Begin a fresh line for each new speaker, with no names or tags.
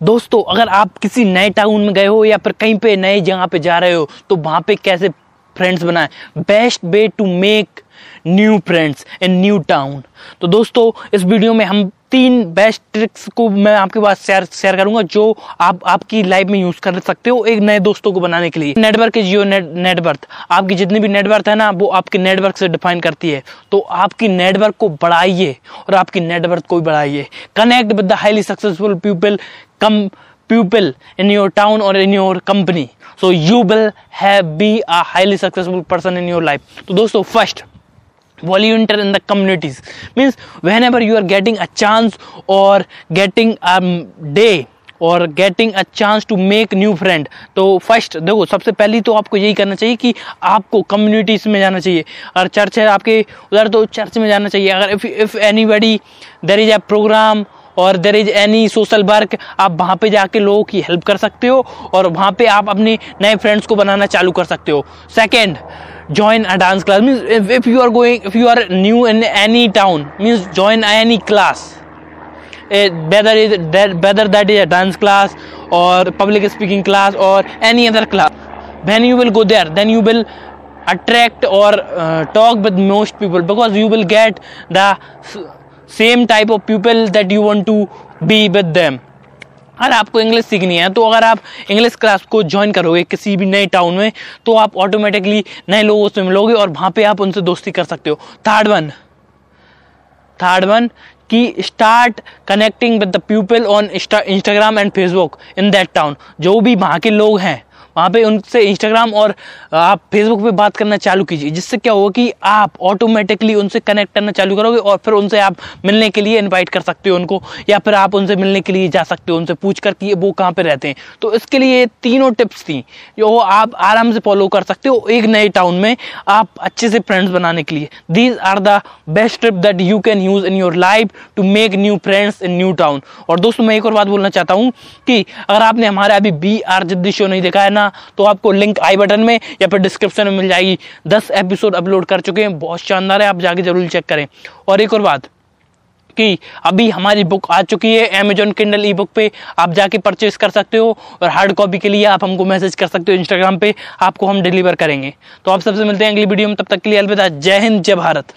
दोस्तों, अगर आप किसी नए टाउन में गए हो या फिर कहीं पे नए जगह पे जा रहे हो तो वहाँ पे कैसे फ्रेंड्स बनाए? Best way to make new friends in new town तो दोस्तों, इस वीडियो में हम तीन बेस्ट ट्रिक्स को मैं आपके पास शेयर शेयर करूँगा, जो आप, आपकी लाइफ में यूज़ कर सकते हो एक नए दोस्तों को बनाने के लिए। नेटवर्क इज़ योर नेटवर्क आपकी जितनी भी नेटवर्थ है ना, वो आपके नेटवर्क से डिफाइन करती है। तो आपकी नेटवर्क को बढ़ाइए और आपकी नेटवर्क को भी बढ़ाइए। Connect with the highly successful people come pupil in your town or in your company. So you will have, be a highly successful person in your life. तो दोस्तों, first volunteer in the communities. Means whenever you are getting a chance or getting a day और getting a chance to make new friend तो first देखो, सबसे पहली तो आपको यही करना चाहिए कि आपको कम्युनिटीज में जाना चाहिए। और चर्च है, आपके उधर तो चर्च में जाना चाहिए। अगर if if anybody there is a program or there is any social work आप वहाँ पे जाके लोगों की हेल्प कर सकते हो और वहाँ पे आप अपने नए फ्रेंड्स को बनाना चालू कर सकते हो। Second join a dance class means if you are going if you are new in any town means join any class whether is whether that is a dance class or public speaking class or any other class when you will go there then you will attract or talk with most people because you will get the same type of people that you want to be with them अगर आपको English सीखनी है तो अगर आप English class को join करोगे किसी भी नए टाउन में तो आप ऑटोमेटिकली नए लोगों से मिलोगे और वहाँ पे आप उनसे दोस्ती कर सकते हो। थर्ड वन थर्ड वन कि start connecting with the people on Instagram and Facebook in that town जो भी वहाँ के लोग हैं वहाँ पे उनसे इंस्टाग्राम और आप फेसबुक पे बात करना चालू कीजिए। जिससे क्या होगा कि आप ऑटोमेटिकली उनसे कनेक्ट करना चालू करोगे और फिर उनसे आप मिलने के लिए इनवाइट कर सकते हो उनको, या फिर आप उनसे मिलने के लिए जा सकते हो, उनसे पूछ कर कि वो कहाँ पर रहते हैं। तो इसके लिए तीनों टिप्स थी, जो आप आराम से फॉलो कर सकते हो एक नए टाउन में आप अच्छे से फ्रेंड्स बनाने के लिए। These are the best trip that you can use in your life to make new friends in new town और दोस्तों, मैं एक और बात बोलना चाहता हूँ कि अगर आपने हमारे अभी बी आर जिद्दी शो नहीं देखा है ना तो आपको लिंक आई बटन में या फिर डिस्क्रिप्शन में मिल जाएगी। दस एपिसोड अपलोड कर चुके हैं, बहुत शानदार है, आप जाके ज़रूर चेक करें। और एक और बात कि अभी हमारी बुक आ चुकी है अमेजोन किंडल ई बुक पे, आप जाके परचेज कर सकते हो और हार्ड कॉपी के लिए आप हमको मैसेज कर सकते हो इंस्टाग्राम पे, आपको हम डिलीवर करेंगे। तो आप सबसे मिलते हैं अगली वीडियो में, तब तक के लिए अलविदा, जय हिंद, जय भारत।